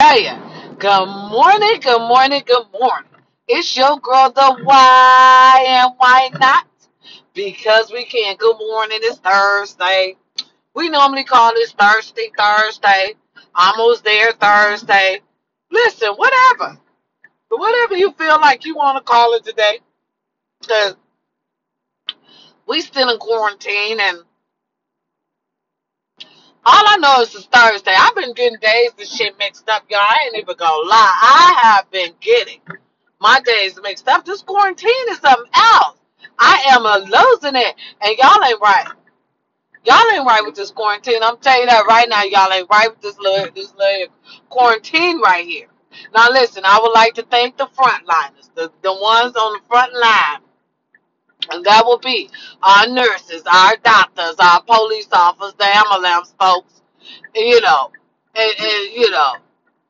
Good morning, good morning, good morning. It's your girl, the why and why not? Because we can. Good morning, it's Thursday. We normally call this Thursday, Thursday. Almost there Thursday. Listen, whatever. Whatever you feel like you want to call it today. Because we still in quarantine and all I know is it's Thursday. I've been getting days and shit mixed up, y'all. I ain't even gonna lie. I have been getting My days mixed up. This quarantine is something else. I am a losing it. And y'all ain't right. Y'all ain't right with this quarantine. I'm telling you that right now. Y'all ain't right with this little this little quarantine right here. Now listen, I would like to thank the frontliners, the, the ones on the front line. And that will be our nurses, our doctors, our police officers, the ambulance folks, you know, and, and you know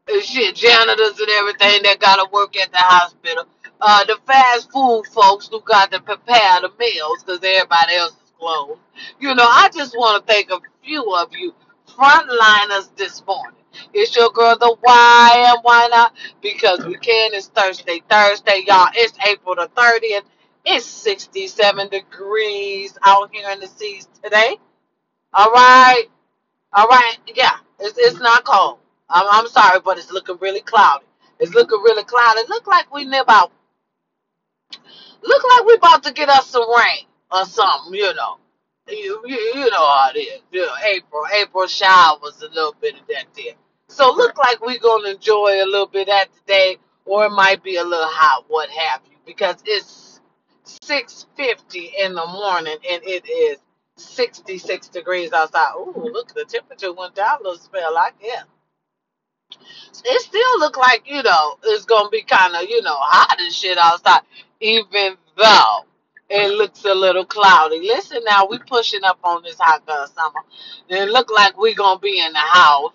and shit, janitors and everything that gotta work at the hospital. Uh, the fast food folks who got to prepare the meals because everybody else is closed. You know, I just want to thank a few of you frontliners this morning. It's your girl, the why and why not? Because we can. It's Thursday, Thursday, y'all. It's April the 30th. It's 67 degrees out here in the seas today. All right. All right, yeah, it's it's not cold. I'm I'm sorry, but it's looking really cloudy. It's looking really cloudy. Look like we near about look like we about to get us some rain or something. You know, you you, you know how it is. You know, April April showers a little bit of that there. So look like we're gonna enjoy a little bit of that today, or it might be a little hot, what have you, because it's 6:50 in the morning and it is 66 degrees outside. Ooh, mm-hmm. look, the temperature went down a little spell. I guess it still look like you know it's gonna be kind of you know hot and shit outside, even though it looks a little cloudy. Listen, now we pushing up on this hot girl summer. It look like we gonna be in the house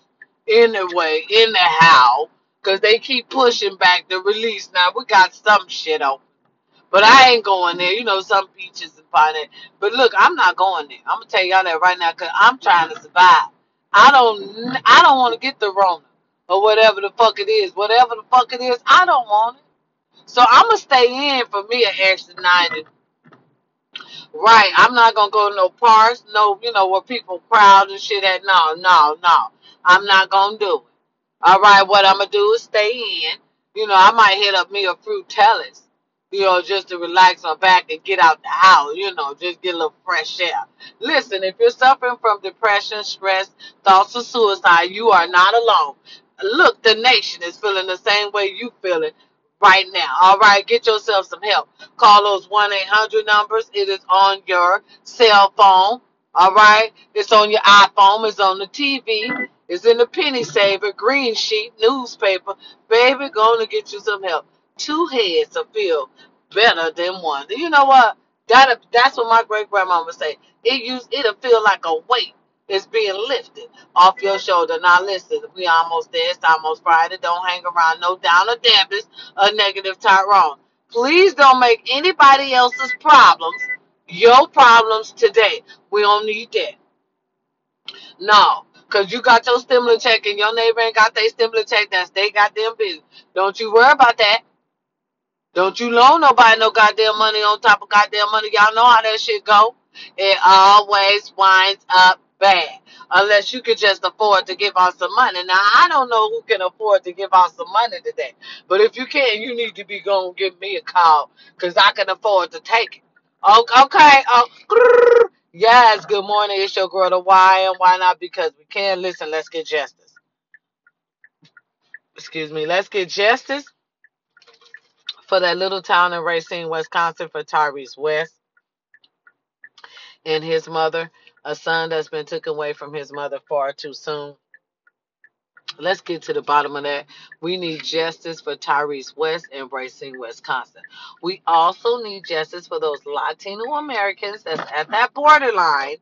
anyway, in the house, cause they keep pushing back the release. Now we got some shit open. But I ain't going there. You know, some beaches and fun. But look, I'm not going there. I'm gonna tell y'all that right now because I'm trying to survive. I don't. I don't want to get the Rona or whatever the fuck it is. Whatever the fuck it is, I don't want it. So I'm gonna stay in for me an extra ninety. Right. I'm not gonna go to no parks. No, you know where people crowd and shit at. No, no, no. I'm not gonna do it. All right, what I'm gonna do is stay in. You know, I might hit up me a fruit tellers, you know, just to relax my back and get out the house, you know, just get a little fresh air. Listen, if you're suffering from depression, stress, thoughts of suicide, you are not alone. Look, the nation is feeling the same way you feeling right now. All right, get yourself some help. Call those 1 800 numbers. It is on your cell phone. All right, it's on your iPhone, it's on the TV. It's in the penny saver, green sheet, newspaper. Baby, gonna get you some help. Two heads will feel better than one. You know what? That that's what my great grandmama say. It use it'll feel like a weight is being lifted off your shoulder. Now listen, we almost there. It's almost Friday. Don't hang around no down or dampers or negative Tyrone. Please don't make anybody else's problems your problems today. We don't need that. No, because you got your stimulus check and your neighbor ain't got their stimulus check. That's they goddamn business. Don't you worry about that. Don't you loan nobody no goddamn money on top of goddamn money. Y'all know how that shit go. It always winds up bad. Unless you can just afford to give out some money. Now, I don't know who can afford to give out some money today. But if you can, you need to be going to give me a call. Because I can afford to take it. Okay. okay. Oh, yes, good morning. It's your girl, the why and why not? Because we can. Listen, let's get justice. Excuse me. Let's get justice for that little town in Racine, Wisconsin for Tyrese West and his mother, a son that's been taken away from his mother far too soon. Let's get to the bottom of that. We need justice for Tyrese West and Racine, Wisconsin. We also need justice for those Latino Americans that's at that borderline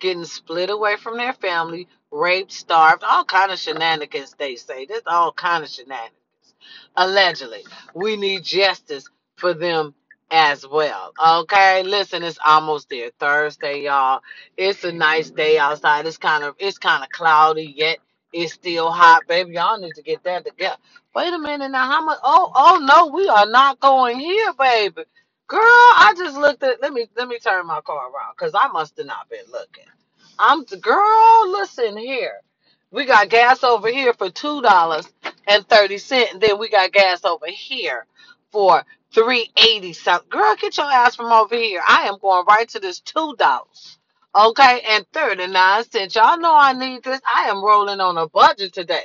getting split away from their family, raped, starved, all kind of shenanigans they say. There's all kind of shenanigans. Allegedly. We need justice for them as well. Okay, listen, it's almost there. Thursday, y'all. It's a nice day outside. It's kind of it's kind of cloudy yet It's still hot, baby. Y'all need to get that together. Wait a minute now. How much? Oh, oh no, we are not going here, baby. Girl, I just looked at. Let me let me turn my car around because I must have not been looking. I'm girl. Listen here. We got gas over here for two dollars and thirty cent. And then we got gas over here for three eighty something. Girl, get your ass from over here. I am going right to this two dollars. Okay, and 39 cents. Y'all know I need this. I am rolling on a budget today.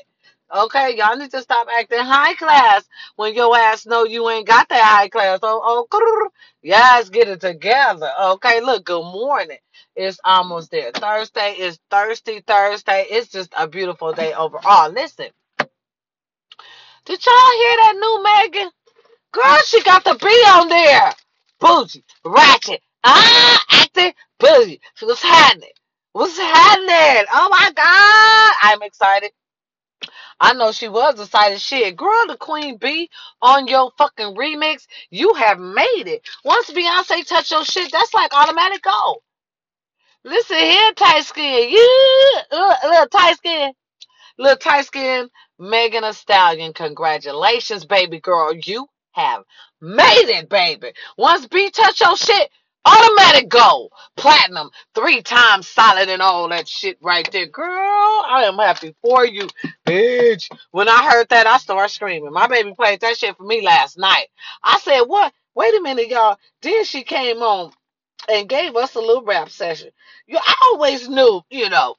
Okay, y'all need to stop acting high class when your ass know you ain't got that high class. Oh, oh, yes, get it together. Okay, look, good morning. It's almost there. Thursday is Thirsty Thursday. It's just a beautiful day overall. Listen, did y'all hear that new Megan? Girl, she got the B on there. Bougie, ratchet, ah, acting bougie. What's happening? What's happening? Oh my God. I'm excited. I know she was excited. Shit, girl, the Queen Bee on your fucking remix. You have made it. Once Beyonce touch your shit, that's like automatic go. Listen here, tight skin. You, uh, little tight skin. Little tight skin Megan Thee Stallion, congratulations, baby girl. You have made it, baby. Once B touch your shit, automatic gold, platinum, three times solid and all that shit right there. Girl, I am happy for you, bitch. When I heard that, I started screaming. My baby played that shit for me last night. I said, what? Wait a minute, y'all. Then she came on and gave us a little rap session. You, always knew, you know,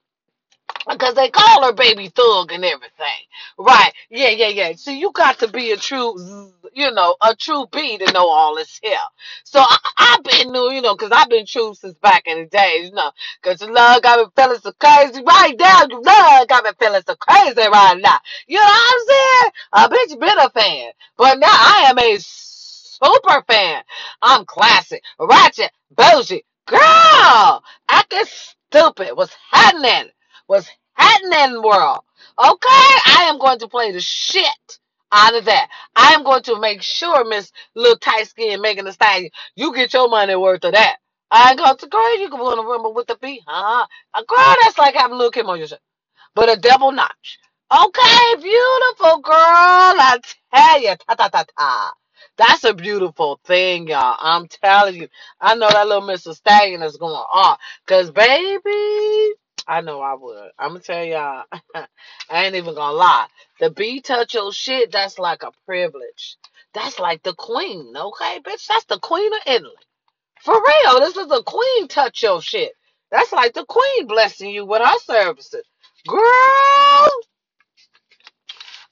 because they call her baby thug and everything. Right. Yeah, yeah, yeah. See, you got to be a true, you know, a true B to know all this here. So I, I've been new, you know, because I've been true since back in the days, you know, because love got me feeling so crazy right now. Your love got me feeling so crazy right now. You know what I'm saying? A bitch been a fan, but now I am a super fan. I'm classic, ratchet, bougie, girl, acting stupid. What's happening? What's happening, in the world? Okay, I am going to play the shit out of that. I am going to make sure, Miss Little Tight Skin Megan Thee Stallion, you get your money worth of that. I ain't going to, girl, you can want to rumble with the beat, huh? A girl, that's like having Lil Kim on your show. But a double notch. Okay, beautiful girl. I tell you, ta ta ta ta. That's a beautiful thing, y'all. I'm telling you. I know that little Mr. Stallion is going on. Cause baby, I know I would. I'm gonna tell y'all. I ain't even gonna lie. The B touch your shit, that's like a privilege. That's like the queen, okay, bitch? That's the queen of Italy. For real, this is the queen touch your shit. That's like the queen blessing you with her services. Girl,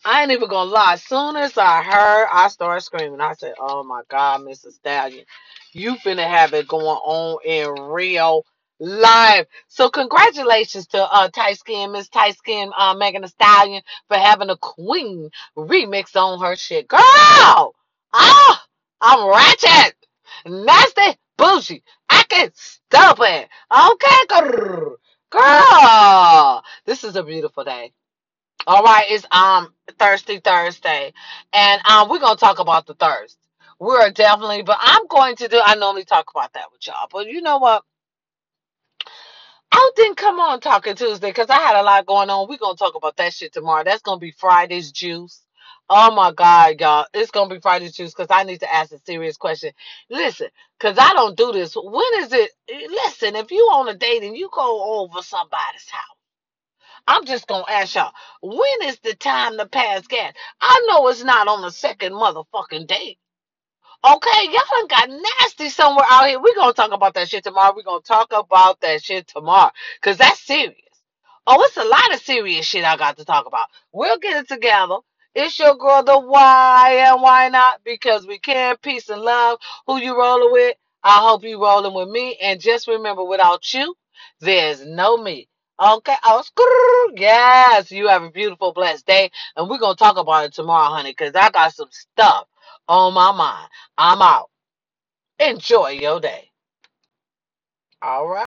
I ain't even gonna lie. As soon as I heard, I started screaming. I said, "Oh my God, Mrs. Stallion, you finna have it going on in real life." So congratulations to uh Tight Skin, Miss Tight Skin, uh, Megan Thee Stallion for having a Queen remix on her shit. Girl, ah, I'm ratchet, nasty, bougie, I can stop it. Okay, girl, girl, this is a beautiful day. All right, it's um Thirsty Thursday, and um we're gonna talk about the thirst. We're definitely, but I'm going to do. I normally talk about that with y'all, but you know what? Oh, I didn't come on talking Tuesday because I had a lot going on. We're gonna talk about that shit tomorrow. That's gonna be Friday's juice. Oh my God, y'all! It's gonna be Friday's juice because I need to ask a serious question. Listen, because I don't do this. When is it? Listen, if you on a date and you go over somebody's house. I'm just gonna ask y'all, when is the time to pass gas? I know it's not on the second motherfucking date. Okay, y'all done got nasty somewhere out here. We're gonna talk about that shit tomorrow. We're gonna talk about that shit tomorrow. Cause that's serious. Oh, it's a lot of serious shit I got to talk about. We'll get it together. It's your girl, the why and why not? Because we care, peace, and love. Who you rolling with? I hope you rolling with me. And just remember, without you, there's no me. Okay. Oh. Yes. You have a beautiful, blessed day. And we're to talk about it tomorrow, honey, because I got some stuff on my mind. I'm out. Enjoy your day. All right.